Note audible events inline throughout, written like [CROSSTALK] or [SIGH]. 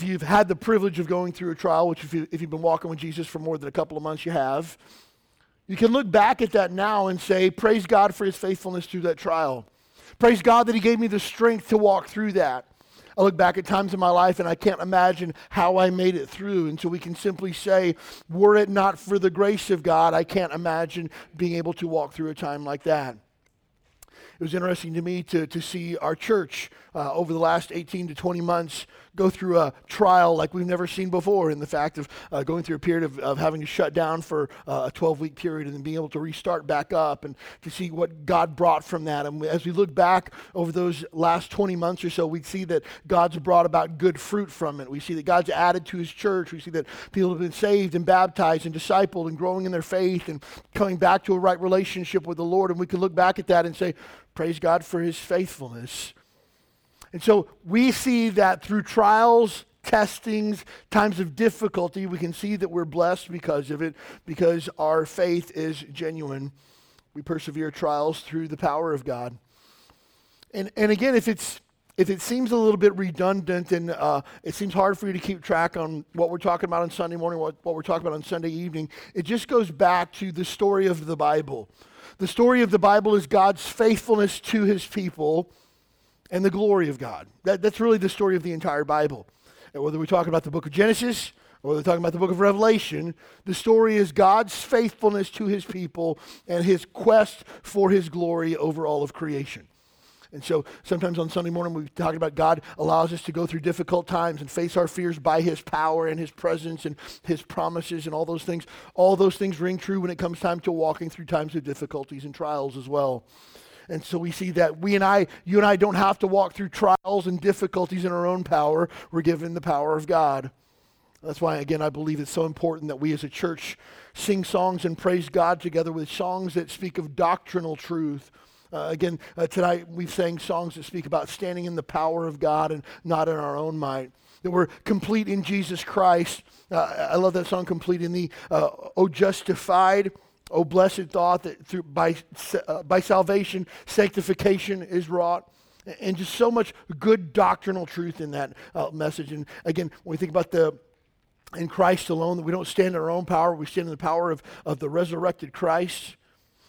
If you've had the privilege of going through a trial, which if, you, if you've been walking with Jesus for more than a couple of months, you have, you can look back at that now and say, Praise God for his faithfulness through that trial. Praise God that he gave me the strength to walk through that. I look back at times in my life and I can't imagine how I made it through. And so we can simply say, were it not for the grace of God, I can't imagine being able to walk through a time like that. It was interesting to me to, to see our church uh, over the last 18 to 20 months go through a trial like we've never seen before in the fact of uh, going through a period of, of having to shut down for uh, a 12 week period and then being able to restart back up and to see what God brought from that. And as we look back over those last 20 months or so, we see that God's brought about good fruit from it. We see that God's added to his church. We see that people have been saved and baptized and discipled and growing in their faith and coming back to a right relationship with the Lord. And we can look back at that and say, Praise God for his faithfulness. And so we see that through trials, testings, times of difficulty, we can see that we're blessed because of it, because our faith is genuine. We persevere trials through the power of God. And, and again, if it's if it seems a little bit redundant and uh, it seems hard for you to keep track on what we're talking about on Sunday morning, what, what we're talking about on Sunday evening, it just goes back to the story of the Bible. The story of the Bible is God's faithfulness to his people and the glory of God. That, that's really the story of the entire Bible. And whether we talk about the book of Genesis or we're talking about the book of Revelation, the story is God's faithfulness to his people and his quest for his glory over all of creation. And so sometimes on Sunday morning, we talk about God allows us to go through difficult times and face our fears by His power and His presence and His promises and all those things. All those things ring true when it comes time to walking through times of difficulties and trials as well. And so we see that we and I, you and I don't have to walk through trials and difficulties in our own power. We're given the power of God. That's why, again, I believe it's so important that we as a church sing songs and praise God together with songs that speak of doctrinal truth uh, again, uh, tonight we've sang songs that speak about standing in the power of God and not in our own might. That we're complete in Jesus Christ. Uh, I love that song, complete in the Oh Justified. Oh, blessed thought that through by, uh, by salvation, sanctification is wrought. And just so much good doctrinal truth in that uh, message. And again, when we think about the in Christ alone, that we don't stand in our own power, we stand in the power of, of the resurrected Christ.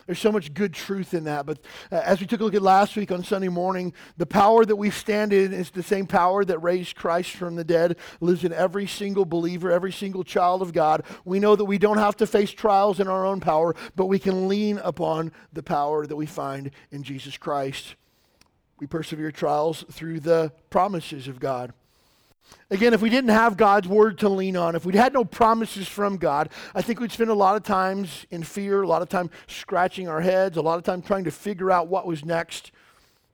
There's so much good truth in that. But uh, as we took a look at last week on Sunday morning, the power that we stand in is the same power that raised Christ from the dead, lives in every single believer, every single child of God. We know that we don't have to face trials in our own power, but we can lean upon the power that we find in Jesus Christ. We persevere trials through the promises of God. Again, if we didn't have God's word to lean on, if we'd had no promises from God, I think we'd spend a lot of times in fear, a lot of time scratching our heads, a lot of time trying to figure out what was next.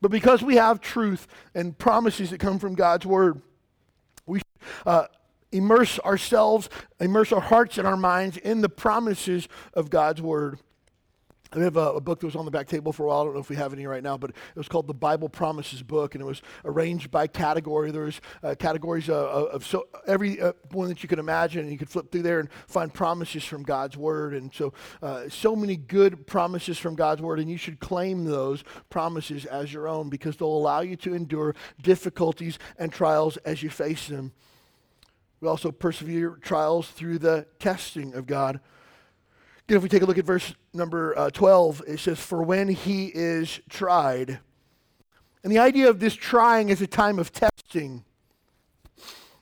But because we have truth and promises that come from God's word, we uh, immerse ourselves, immerse our hearts and our minds in the promises of God's word. We have a, a, book that was on the back table for a while. I don't know if we have any right now, but it was called the Bible Promises book, and it was arranged by category. There was uh, categories of, of, so every uh, one that you could imagine, and you could flip through there and find promises from God's Word. And so, uh, so many good promises from God's Word, and you should claim those promises as your own because they'll allow you to endure difficulties and trials as you face them. We also persevere trials through the testing of God. If we take a look at verse number uh, 12, it says, For when he is tried. And the idea of this trying is a time of testing.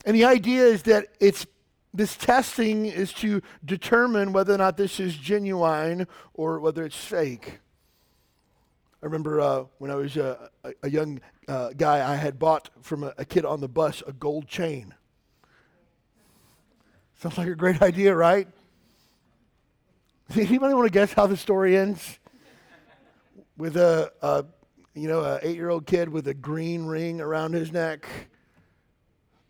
And the idea is that it's this testing is to determine whether or not this is genuine or whether it's fake. I remember uh, when I was a, a young uh, guy, I had bought from a, a kid on the bus a gold chain. Sounds like a great [LAUGHS] idea, right? Anybody want to guess how the story ends? With a, a you know, an eight-year-old kid with a green ring around his neck.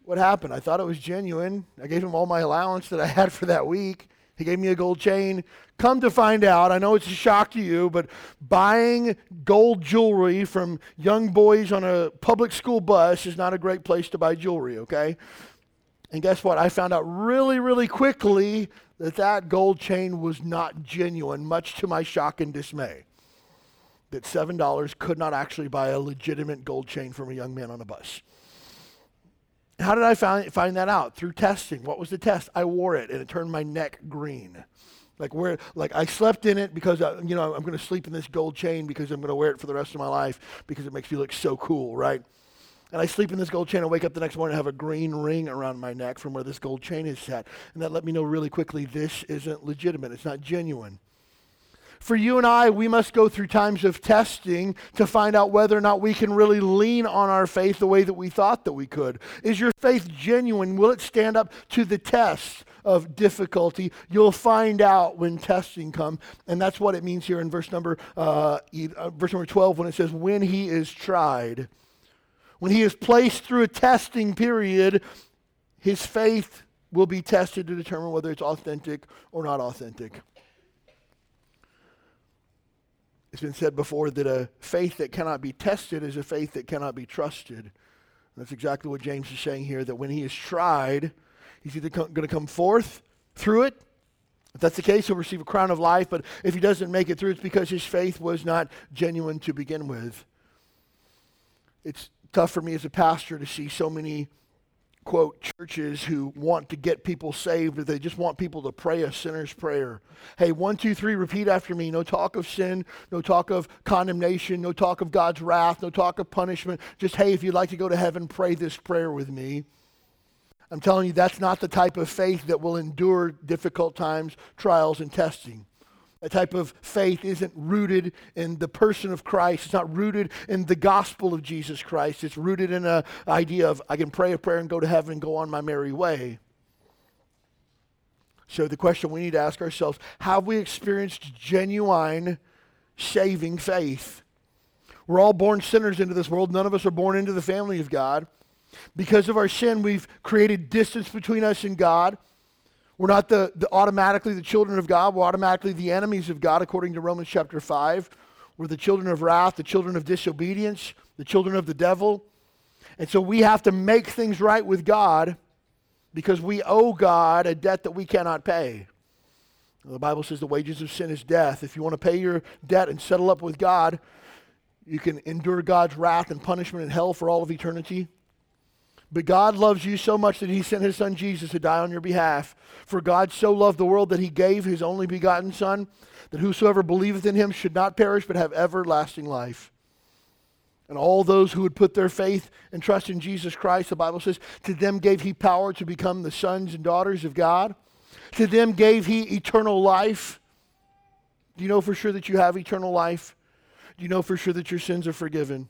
what happened? I thought it was genuine. I gave him all my allowance that I had for that week. He gave me a gold chain. Come to find out, I know it's a shock to you, but buying gold jewelry from young boys on a public school bus is not a great place to buy jewelry, okay? And guess what? I found out really, really quickly that that gold chain was not genuine, much to my shock and dismay. That $7 could not actually buy a legitimate gold chain from a young man on a bus. How did I find, find that out? Through testing. What was the test? I wore it and it turned my neck green. Like where, like I slept in it because I, uh, you know I'm going to sleep in this gold chain because I'm going to wear it for the rest of my life because it makes me look so cool, right? And I sleep in this gold chain. I wake up the next morning and have a green ring around my neck from where this gold chain is set. And that let me know really quickly this isn't legitimate. It's not genuine. For you and I, we must go through times of testing to find out whether or not we can really lean on our faith the way that we thought that we could. Is your faith genuine? Will it stand up to the test of difficulty? You'll find out when testing comes, and that's what it means here in verse number uh, uh verse number twelve when it says, "When he is tried." When he is placed through a testing period, his faith will be tested to determine whether it's authentic or not authentic. It's been said before that a faith that cannot be tested is a faith that cannot be trusted. And that's exactly what James is saying here that when he is tried, he's either going to come forth through it. If that's the case, he'll receive a crown of life. But if he doesn't make it through, it's because his faith was not genuine to begin with. It's tough for me as a pastor to see so many quote churches who want to get people saved or they just want people to pray a sinner's prayer. Hey one two three repeat after me. No talk of sin no talk of condemnation no talk of god's wrath no talk of punishment. Just hey if you'd like to go to heaven pray this prayer with me. I'm telling you that's not the type of faith that will endure difficult times trials and testing a type of faith isn't rooted in the person of Christ. It's not rooted in the gospel of Jesus Christ. It's rooted in an idea of I can pray a prayer and go to heaven and go on my merry way. So the question we need to ask ourselves, have we experienced genuine saving faith? We're all born sinners into this world. None of us are born into the family of God. Because of our sin, we've created distance between us and God. We're not the, the, automatically the children of God. We're automatically the enemies of God, according to Romans chapter 5. We're the children of wrath, the children of disobedience, the children of the devil. And so we have to make things right with God because we owe God a debt that we cannot pay. The Bible says the wages of sin is death. If you want to pay your debt and settle up with God, you can endure God's wrath and punishment in hell for all of eternity. But God loves you so much that he sent his son Jesus to die on your behalf. For God so loved the world that he gave his only begotten Son, that whosoever believeth in him should not perish but have everlasting life. And all those who would put their faith and trust in Jesus Christ, the Bible says, to them gave he power to become the sons and daughters of God. To them gave he eternal life. Do you know for sure that you have eternal life? Do you know for sure that your sins are forgiven?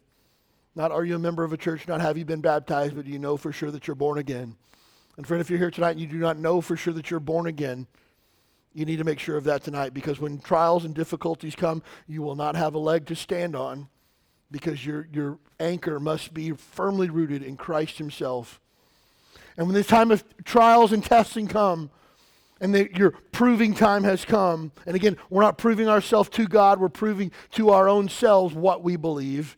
Not are you a member of a church, not have you been baptized, but do you know for sure that you're born again? And friend, if you're here tonight and you do not know for sure that you're born again, you need to make sure of that tonight because when trials and difficulties come, you will not have a leg to stand on because your, your anchor must be firmly rooted in Christ Himself. And when this time of trials and testing come, and the, your proving time has come, and again, we're not proving ourselves to God, we're proving to our own selves what we believe.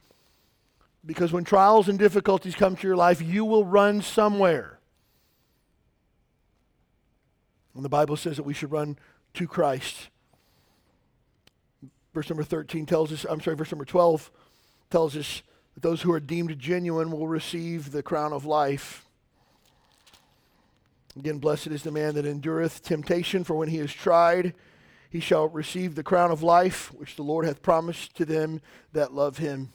Because when trials and difficulties come to your life, you will run somewhere. And the Bible says that we should run to Christ. Verse number 13 tells us, I'm sorry, verse number 12 tells us that those who are deemed genuine will receive the crown of life. Again, blessed is the man that endureth temptation, for when he is tried, he shall receive the crown of life, which the Lord hath promised to them that love him.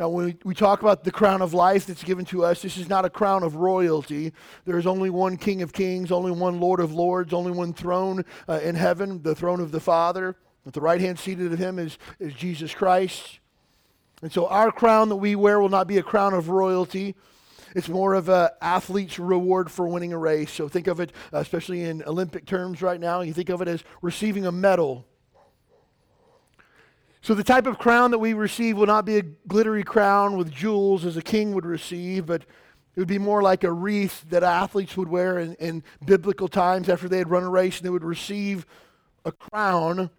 Now, when we, talk about the crown of life that's given to us, this is not a crown of royalty. There is only one King of kings, only one Lord of lords, only one throne uh, in heaven, the throne of the Father. At the right hand seated of him is, is Jesus Christ. And so our crown that we wear will not be a crown of royalty. It's more of an athlete's reward for winning a race. So think of it, especially in Olympic terms right now, you think of it as receiving a medal so, the type of crown that we receive will not be a glittery crown with jewels as a king would receive, but It would be more like a wreath that athletes would wear in, in biblical times after they had run a race and they would receive a crown.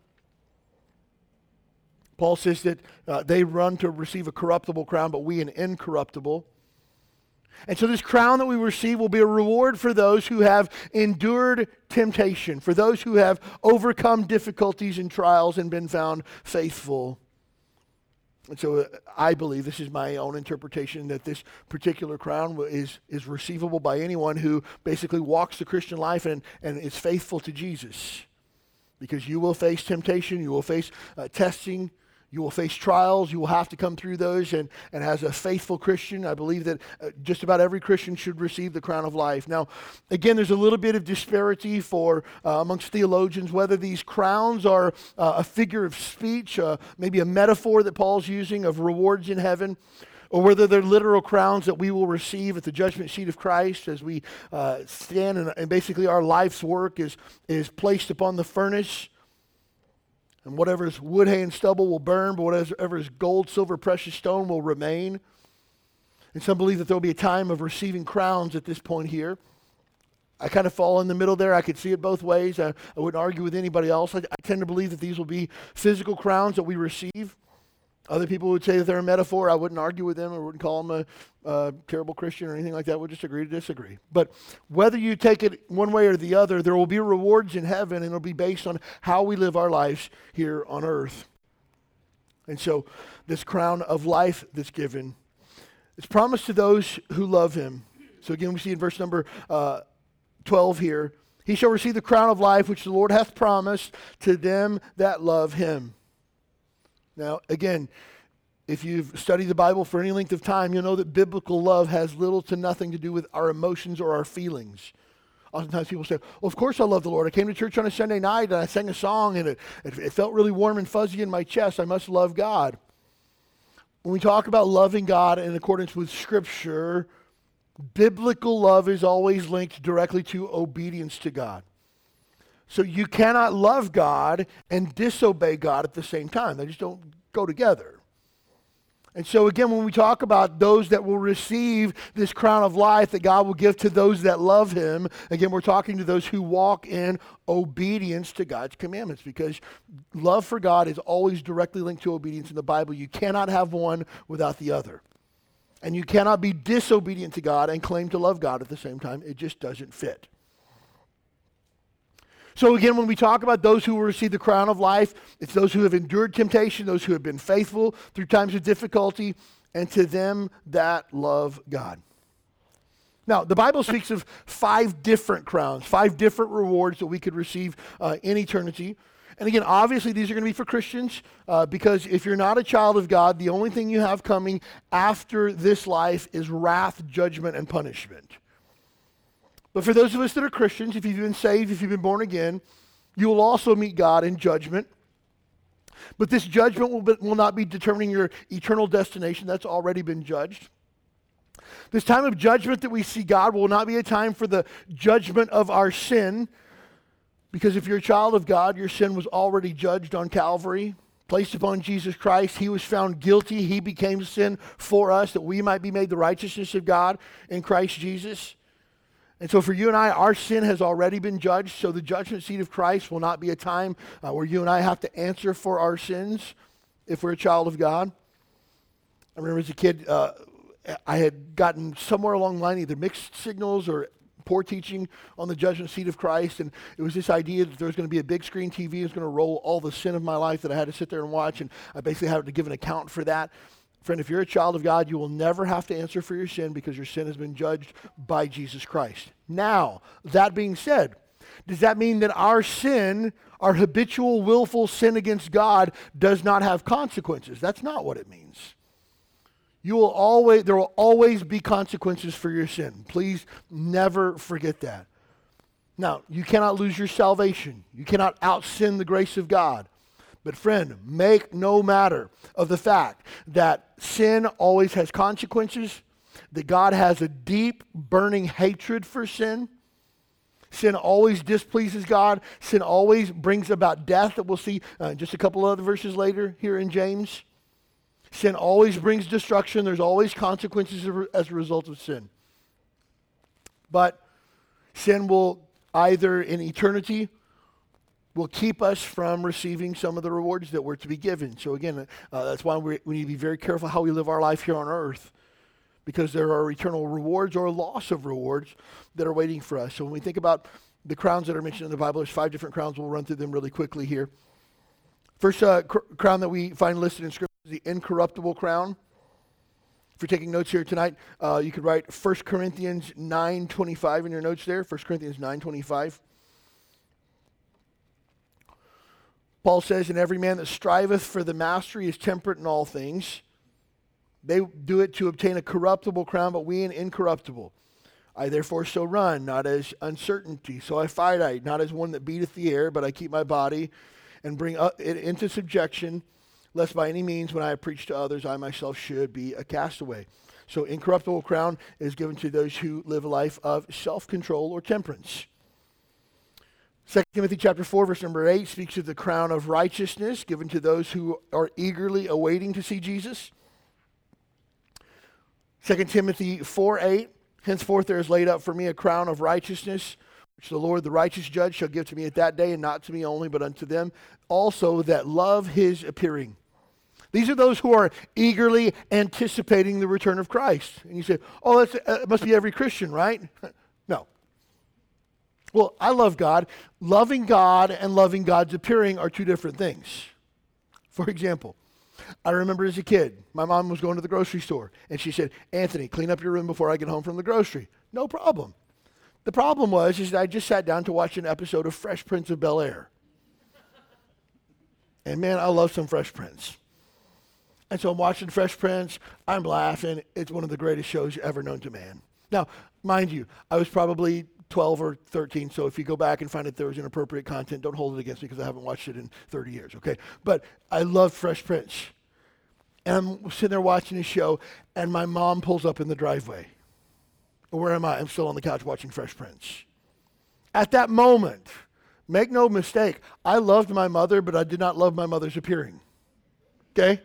Paul says that uh, they run to receive a corruptible crown, but we an incorruptible. And so, this crown that we receive will be a reward for those who have endured temptation, for those who have overcome difficulties and trials and been found faithful. And so, uh, I believe this is my own interpretation that this particular crown is, is receivable by anyone who basically walks the Christian life and, and is faithful to Jesus. Because you will face temptation, you will face uh, testing, you will face trials. You will have to come through those. And, and as a faithful Christian, I believe that uh, just about every Christian should receive the crown of life. Now, again, there's a little bit of disparity for uh, amongst theologians whether these crowns are uh, a figure of speech, uh, maybe a metaphor that Paul's using of rewards in heaven or whether they're literal crowns that we will receive at the judgment seat of Christ as we uh, stand and, and, basically our life's work is, is placed upon the furnace and whatever is wood, hay, and stubble will burn, but whatever is gold, silver, precious stone will remain. And some believe that there will be a time of receiving crowns at this point here. I kind of fall in the middle there. I could see it both ways. I, I wouldn't argue with anybody else. I, I tend to believe that these will be physical crowns that we receive. Other people would say that they're a metaphor. I wouldn't argue with them. I wouldn't call them a, a terrible Christian or anything like that. We'll just agree to disagree. But whether you take it one way or the other, there will be rewards in heaven, and it'll be based on how we live our lives here on earth. And so, this crown of life that's given is promised to those who love him. So, again, we see in verse number uh, 12 here He shall receive the crown of life which the Lord hath promised to them that love him. Now, again, if you've studied the Bible for any length of time, you'll know that biblical love has little to nothing to do with our emotions or our feelings. Oftentimes people say, Well, of course I love the Lord. I came to church on a Sunday night and I sang a song and it, it, it felt really warm and fuzzy in my chest. I must love God. When we talk about loving God in accordance with Scripture, biblical love is always linked directly to obedience to God. So you cannot love God and disobey God at the same time. They just don't go together. And so, again, when we talk about those that will receive this crown of life that God will give to those that love Him, again, we're talking to those who walk in obedience to God's commandments because love for God is always directly linked to obedience in the Bible. You cannot have one without the other. And you cannot be disobedient to God and claim to love God at the same time. It just doesn't fit. So, again, when we talk about those who will receive the crown of life, it's those who have endured temptation, those who have been faithful through times of difficulty, and to them that love God. Now, the Bible speaks of five different crowns, five different rewards that we could receive uh, in eternity. And again, obviously, these are going to be for Christians uh, because if you're not a child of God, the only thing you have coming after this life is wrath, judgment, and punishment. But for those of us that are Christians, if you've been saved, if you've been born again, you will also meet God in judgment. But this judgment will, be, will not be determining your eternal destination. That's already been judged. This time of judgment that we see God will not be a time for the judgment of our sin, because if you're a child of God, your sin was already judged on Calvary, placed upon Jesus Christ. He was found guilty. He became sin for us that we might be made the righteousness of God in Christ Jesus. And so, for you and I, our sin has already been judged. So, the judgment seat of Christ will not be a time uh, where you and I have to answer for our sins if we're a child of God. I remember as a kid, uh, I had gotten somewhere along the line either mixed signals or poor teaching on the judgment seat of Christ. And it was this idea that there was going to be a big screen TV that was going to roll all the sin of my life that I had to sit there and watch. And I basically had to give an account for that. Friend, if you're a child of God, you will never have to answer for your sin because your sin has been judged by Jesus Christ. Now, that being said, does that mean that our sin, our habitual, willful sin against God, does not have consequences? That's not what it means. You will always, there will always be consequences for your sin. Please never forget that. Now, you cannot lose your salvation. You cannot out sin the grace of God. But, friend, make no matter of the fact that sin always has consequences, that God has a deep, burning hatred for sin. Sin always displeases God. Sin always brings about death, that we'll see uh, just a couple of other verses later here in James. Sin always brings destruction. There's always consequences as a result of sin. But sin will either in eternity will keep us from receiving some of the rewards that were to be given. So again, uh, that's why we, we need to be very careful how we live our life here on earth because there are eternal rewards or loss of rewards that are waiting for us. So when we think about the crowns that are mentioned in the Bible, there's five different crowns. We'll run through them really quickly here. First uh, cr- crown that we find listed in Scripture is the incorruptible crown. If you're taking notes here tonight, uh, you could write 1 Corinthians 9.25 in your notes there. 1 Corinthians 9.25. Paul says, And every man that striveth for the mastery is temperate in all things. They do it to obtain a corruptible crown, but we an incorruptible. I therefore so run, not as uncertainty. So I fight, I not as one that beateth the air, but I keep my body and bring it into subjection, lest by any means, when I preach to others, I myself should be a castaway. So incorruptible crown is given to those who live a life of self-control or temperance. 2 Timothy chapter 4, verse number 8 speaks of the crown of righteousness given to those who are eagerly awaiting to see Jesus. 2 Timothy 4 8, henceforth there is laid up for me a crown of righteousness, which the Lord, the righteous judge, shall give to me at that day, and not to me only, but unto them also that love his appearing. These are those who are eagerly anticipating the return of Christ. And you say, oh, that uh, must be every Christian, right? [LAUGHS] no. Well, I love God. Loving God and loving God's appearing are two different things. For example, I remember as a kid, my mom was going to the grocery store and she said, Anthony, clean up your room before I get home from the grocery. No problem. The problem was is that I just sat down to watch an episode of Fresh Prince of Bel Air. And man, I love some Fresh Prince. And so I'm watching Fresh Prince. I'm laughing. It's one of the greatest shows ever known to man. Now, mind you, I was probably 12 or 13. So if you go back and find that there was inappropriate content, don't hold it against me because I haven't watched it in 30 years, okay? But I love Fresh Prince. And I'm sitting there watching the show, and my mom pulls up in the driveway. Where am I? I'm still on the couch watching Fresh Prince. At that moment, make no mistake, I loved my mother, but I did not love my mother's appearing. Okay?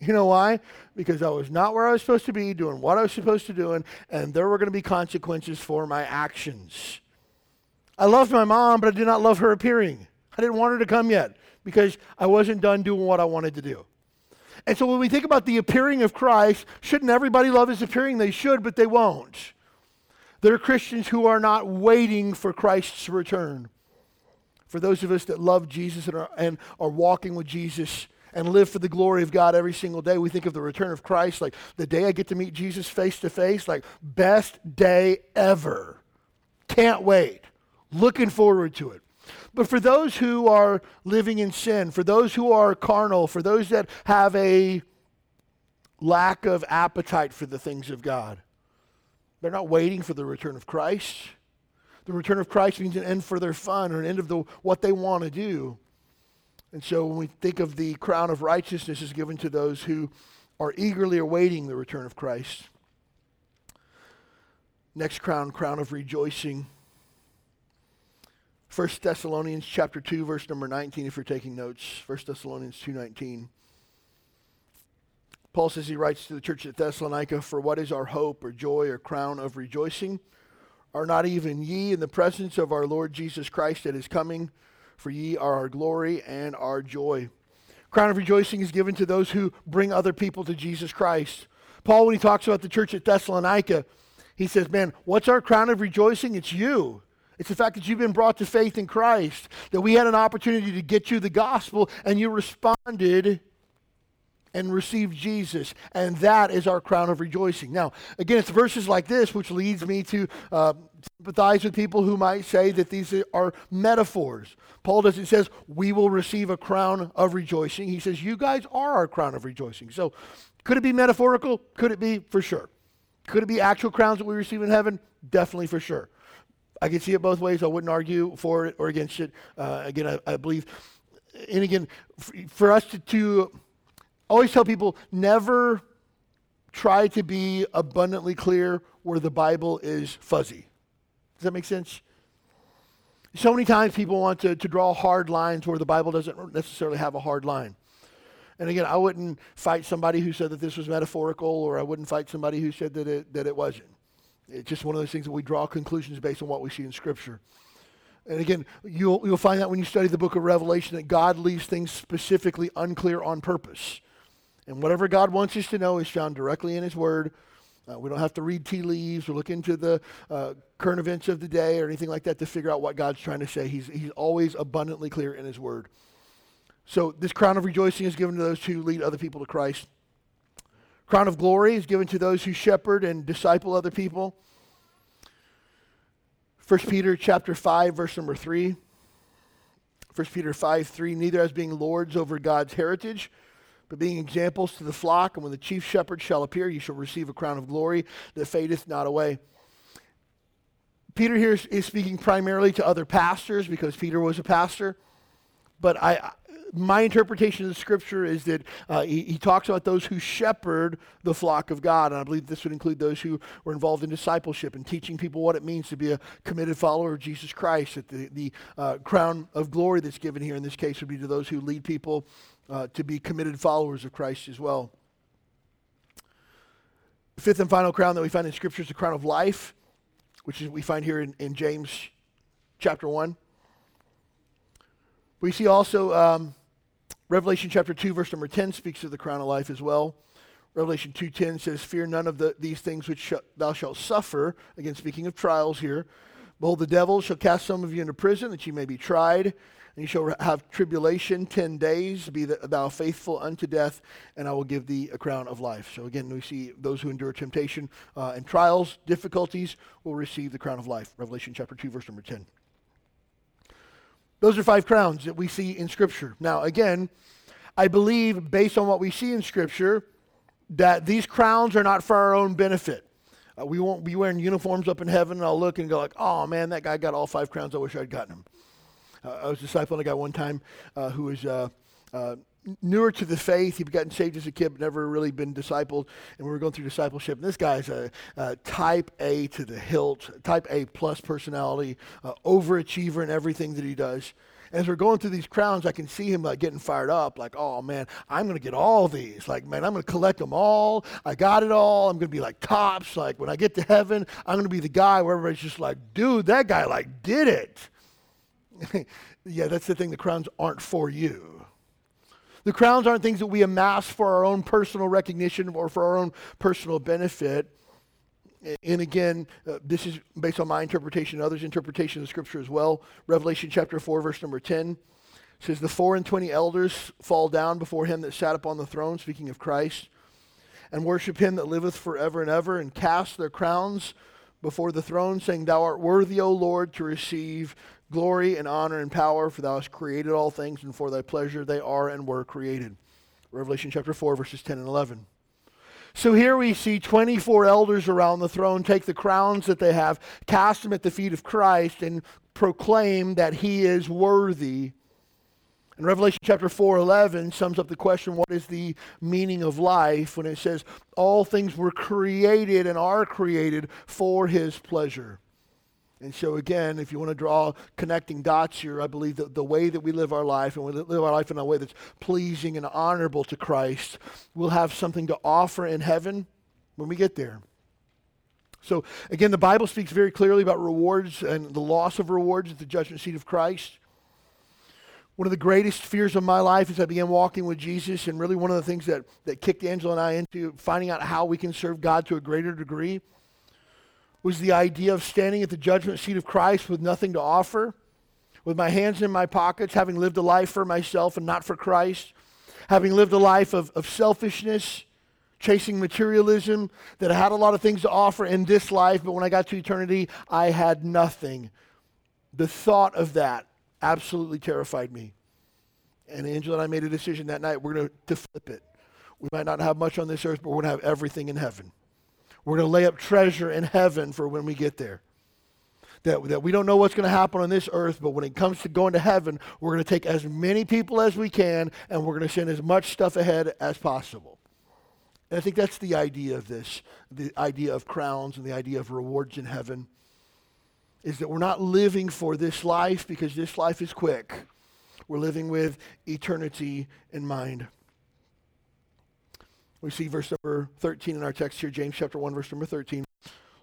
You know why? Because I was not where I was supposed to be, doing what I was supposed to do, and there were going to be consequences for my actions. I loved my mom, but I did not love her appearing. I didn't want her to come yet because I wasn't done doing what I wanted to do. And so when we think about the appearing of Christ, shouldn't everybody love his appearing? They should, but they won't. There are Christians who are not waiting for Christ's return. For those of us that love Jesus and are, and are walking with Jesus, and live for the glory of God every single day. We think of the return of Christ like the day I get to meet Jesus face to face, like best day ever. Can't wait. Looking forward to it. But for those who are living in sin, for those who are carnal, for those that have a lack of appetite for the things of God, they're not waiting for the return of Christ. The return of Christ means an end for their fun or an end of the, what they want to do. And so when we think of the crown of righteousness is given to those who are eagerly awaiting the return of Christ. Next crown, crown of rejoicing. 1 Thessalonians chapter 2 verse number 19 if you're taking notes. 1 Thessalonians 2:19. Paul says he writes to the church at Thessalonica, "For what is our hope or joy or crown of rejoicing? Are not even ye in the presence of our Lord Jesus Christ at his coming?" For ye are our glory and our joy. Crown of rejoicing is given to those who bring other people to Jesus Christ. Paul, when he talks about the church at Thessalonica, he says, Man, what's our crown of rejoicing? It's you. It's the fact that you've been brought to faith in Christ, that we had an opportunity to get you the gospel and you responded and receive Jesus. And that is our crown of rejoicing. Now, again, it's verses like this which leads me to uh, sympathize with people who might say that these are metaphors. Paul doesn't says we will receive a crown of rejoicing. He says you guys are our crown of rejoicing. So could it be metaphorical? Could it be for sure? Could it be actual crowns that we receive in heaven? Definitely for sure. I can see it both ways. I wouldn't argue for it or against it. Uh, again, I, I, believe, and again, for us to, to always tell people never try to be abundantly clear where the Bible is fuzzy. Does that make sense? So many times people want to, to draw hard lines where the Bible doesn't necessarily have a hard line. And again, I wouldn't fight somebody who said that this was metaphorical, or I wouldn't fight somebody who said that it, that it wasn't. It's just one of those things that we draw conclusions based on what we see in Scripture. And again, you'll, you'll find that when you study the book of Revelation that God leaves things specifically unclear on purpose. And whatever God wants us to know is found directly in His Word. Uh, we don't have to read tea leaves or look into the uh, current events of the day or anything like that to figure out what God's trying to say. He's, he's always abundantly clear in His Word. So, this crown of rejoicing is given to those who lead other people to Christ. Crown of glory is given to those who shepherd and disciple other people. 1 Peter chapter 5, verse number 3. 1 Peter 5, 3. Neither as being lords over God's heritage, but being examples to the flock. And when the chief shepherd shall appear, you shall receive a crown of glory that fadeth not away. Peter here is speaking primarily to other pastors because Peter was a pastor. But I, my interpretation of the scripture is that uh, he, he, talks about those who shepherd the flock of God. And I believe this would include those who were involved in discipleship and teaching people what it means to be a committed follower of Jesus Christ. That the, the uh, crown of glory that's given here in this case would be to those who lead people uh, to be committed followers of Christ as well. Fifth and final crown that we find in scripture is the crown of life, which is we find here in, in James chapter 1. We see also um, Revelation chapter 2, verse number 10 speaks of the crown of life as well. Revelation 2.10 says, Fear none of the, these things which sh- thou shalt suffer. Again, speaking of trials here. Behold, the devil shall cast some of you into prison, that ye may be tried. And you shall have tribulation ten days. Be thou faithful unto death, and I will give thee a crown of life. So again, we see those who endure temptation uh, and trials, difficulties, will receive the crown of life. Revelation chapter 2, verse number 10. Those are five crowns that we see in Scripture. Now, again, I believe, based on what we see in Scripture, that these crowns are not for our own benefit. Uh, we won't be wearing uniforms up in heaven, and I'll look and go like, "Oh man, that guy got all five crowns. I wish I'd gotten them." Uh, I was discipling a guy one time uh, who was uh, uh, newer to the faith. He'd gotten saved as a kid, but never really been discipled. And we were going through discipleship. And this guy's a, a type A to the hilt, type A plus personality, overachiever in everything that he does. As we're going through these crowns, I can see him like getting fired up, like, oh man, I'm to get all these. Like, man, I'm to collect them all. I got it all. I'm to be like tops. Like, when I get to heaven, I'm to be the guy where everybody's just like, dude, that guy like did it. [LAUGHS] yeah, that's the thing. The crowns aren't for you. The crowns aren't things that we amass for our own personal recognition or for our own personal benefit. And again, uh, this is based on my interpretation, others' interpretation of scripture as well. Revelation chapter 4, verse number 10 says, The four and twenty elders fall down before him that sat upon the throne, speaking of Christ, and worship him that liveth forever and ever, and cast their crowns before the throne, saying, Thou art worthy, O Lord, to receive glory and honor and power, for thou hast created all things, and for thy pleasure they are and were created. Revelation chapter 4, verses 10 and 11. So here we see 24 elders around the throne take the crowns that they have, cast them at the feet of Christ, and proclaim that he is worthy. And Revelation chapter 4 11 sums up the question what is the meaning of life when it says, All things were created and are created for his pleasure. And so, again, if you want to draw connecting dots here, I believe that the way that we live our life and we live our life in a way that's pleasing and honorable to Christ, we'll have something to offer in heaven when we get there. So, again, the Bible speaks very clearly about rewards and the loss of rewards at the judgment seat of Christ. One of the greatest fears of my life as I began walking with Jesus, and really one of the things that, that kicked Angela and I into finding out how we can serve God to a greater degree was the idea of standing at the judgment seat of Christ with nothing to offer, with my hands in my pockets, having lived a life for myself and not for Christ, having lived a life of, of selfishness, chasing materialism, that I had a lot of things to offer in this life, but when I got to eternity, I had nothing. The thought of that absolutely terrified me. And Angela and I made a decision that night we're going to flip it. We might not have much on this earth, but we're going to have everything in heaven. We're going to lay up treasure in heaven for when we get there. That, that we don't know what's going to happen on this earth, but when it comes to going to heaven, we're going to take as many people as we can and we're going to send as much stuff ahead as possible. And I think that's the idea of this the idea of crowns and the idea of rewards in heaven is that we're not living for this life because this life is quick. We're living with eternity in mind. We see verse number 13 in our text here, James chapter 1, verse number 13.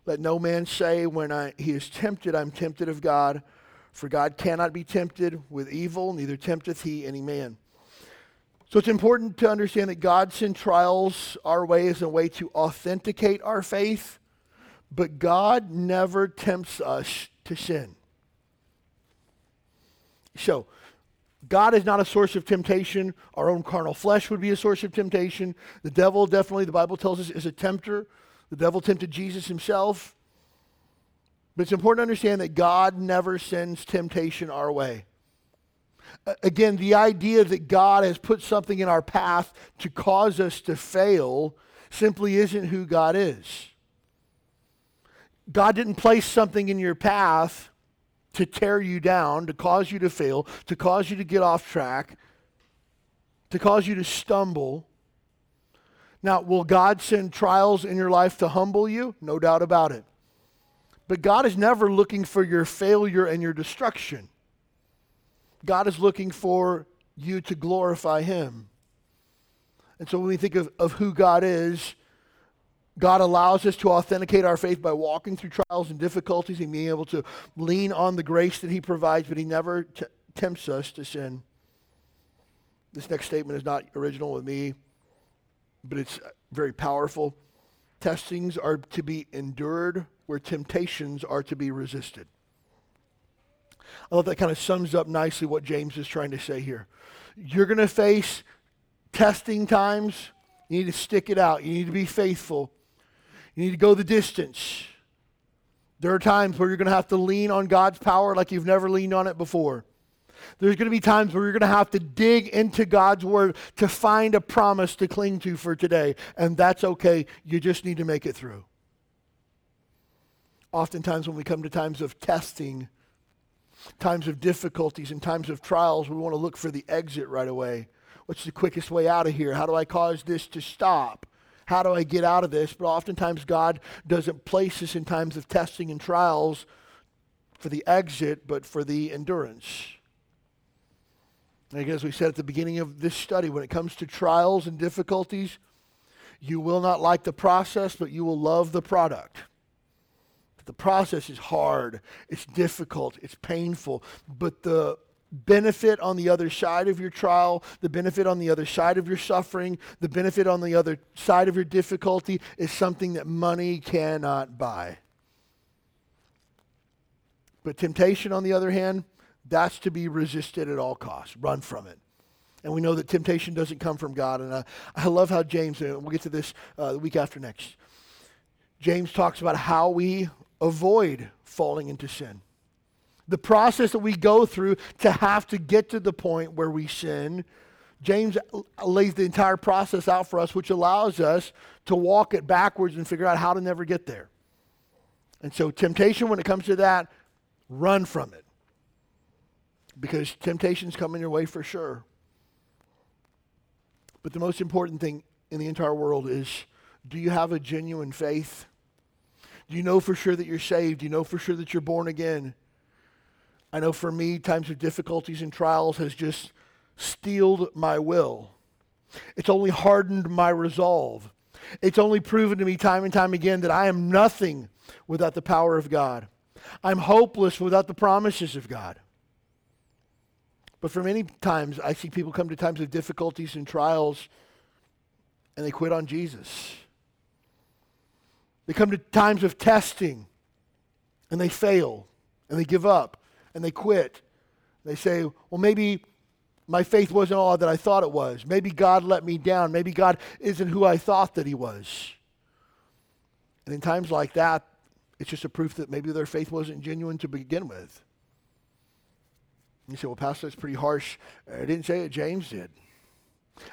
Let no man say when I, he is tempted, I'm tempted of God. For God cannot be tempted with evil, neither tempteth he any man. So it's important to understand that God sent trials our way as a way to authenticate our faith, but God never tempts us to sin. So, God is not a source of temptation. Our own carnal flesh would be a source of temptation. The devil, definitely, the Bible tells us, is a tempter. The devil tempted Jesus himself. But it's important to understand that God never sends temptation our way. Again, the idea that God has put something in our path to cause us to fail simply isn't who God is. God didn't place something in your path to tear you down, to cause you to fail, to cause you to get off track, to cause you to stumble. Now, will God send trials in your life to humble you? No doubt about it. But God is never looking for your failure and your destruction. God is looking for you to glorify Him. And so when we think of, of who God is, God allows us to authenticate our faith by walking through trials and difficulties and being able to lean on the grace that He provides, but He never t- tempts us to sin. This next statement is not original with me, but it's uh, very powerful. Testings are to be endured where temptations are to be resisted. I love that kind of sums up nicely what James is trying to say here. You're going to face testing times. You need to stick it out. You need to be faithful. You need to go the distance. There are times where you're going to have to lean on God's power like you've never leaned on it before. There's going to be times where you're going to have to dig into God's word to find a promise to cling to for today. And that's okay. You just need to make it through. Oftentimes, when we come to times of testing, times of difficulties, and times of trials, we want to look for the exit right away. What's the quickest way out of here? How do I cause this to stop? How do I get out of this? But oftentimes, God doesn't place us in times of testing and trials for the exit, but for the endurance. And as we said at the beginning of this study, when it comes to trials and difficulties, you will not like the process, but you will love the product. The process is hard, it's difficult, it's painful, but the benefit on the other side of your trial, the benefit on the other side of your suffering, the benefit on the other side of your difficulty is something that money cannot buy. But temptation, on the other hand, that's to be resisted at all costs. Run from it. And we know that temptation doesn't come from God. And I, I love how James, and we'll get to this uh, the week after next, James talks about how we avoid falling into sin the process that we go through to have to get to the point where we sin. James lays the entire process out for us, which allows us to walk it backwards and figure out how to never get there. And so, temptation, when it comes to that, run from it. Because temptation's coming your way for sure. But the most important thing in the entire world is do you have a genuine faith? Do you know for sure that you're saved? Do you know for sure that you're born again? I know for me, times of difficulties and trials has just steeled my will. It's only hardened my resolve. It's only proven to me time and time again that I am nothing without the power of God. I'm hopeless without the promises of God. But for many times, I see people come to times of difficulties and trials and they quit on Jesus. They come to times of testing and they fail and they give up and they quit. They say, well, maybe my faith wasn't all that I thought it was. Maybe God let me down. Maybe God isn't who I thought that He was. And in times like that, it's just a proof that maybe their faith wasn't genuine to begin with. You say, well, Pastor, that's pretty harsh. I didn't say it, James did.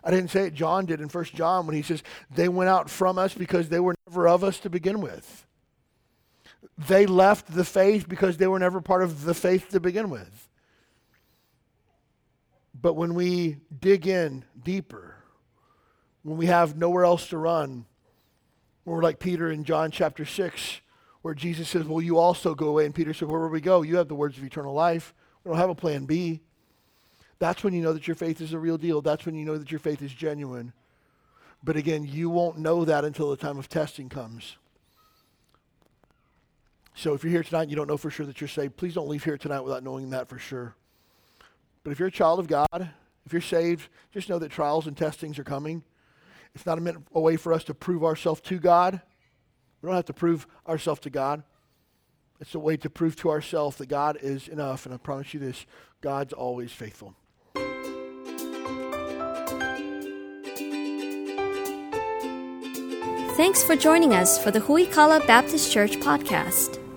I didn't say it, John did in First John when he says, they went out from us because they were never of us to begin with. They left the faith because they were never part of the faith to begin with. But when we dig in deeper, when we have nowhere else to run, when we're like Peter in John chapter 6, where Jesus says, Will you also go away. And Peter said, Where will we go? You have the words of eternal life. We don't have a plan B. That's when you know that your faith is a real deal. That's when you know that your faith is genuine. But again, you won't know that until the time of testing comes. So if you're here tonight and you don't know for sure that you're saved, please don't leave here tonight without knowing that for sure. But if you're a child of God, if you're saved, just know that trials and testings are coming. It's not a, minute, a way for us to prove ourselves to God. We don't have to prove ourselves to God. It's a way to prove to ourselves that God is enough. And I promise you this God's always faithful. Thanks for joining us for the Huikala Baptist Church podcast.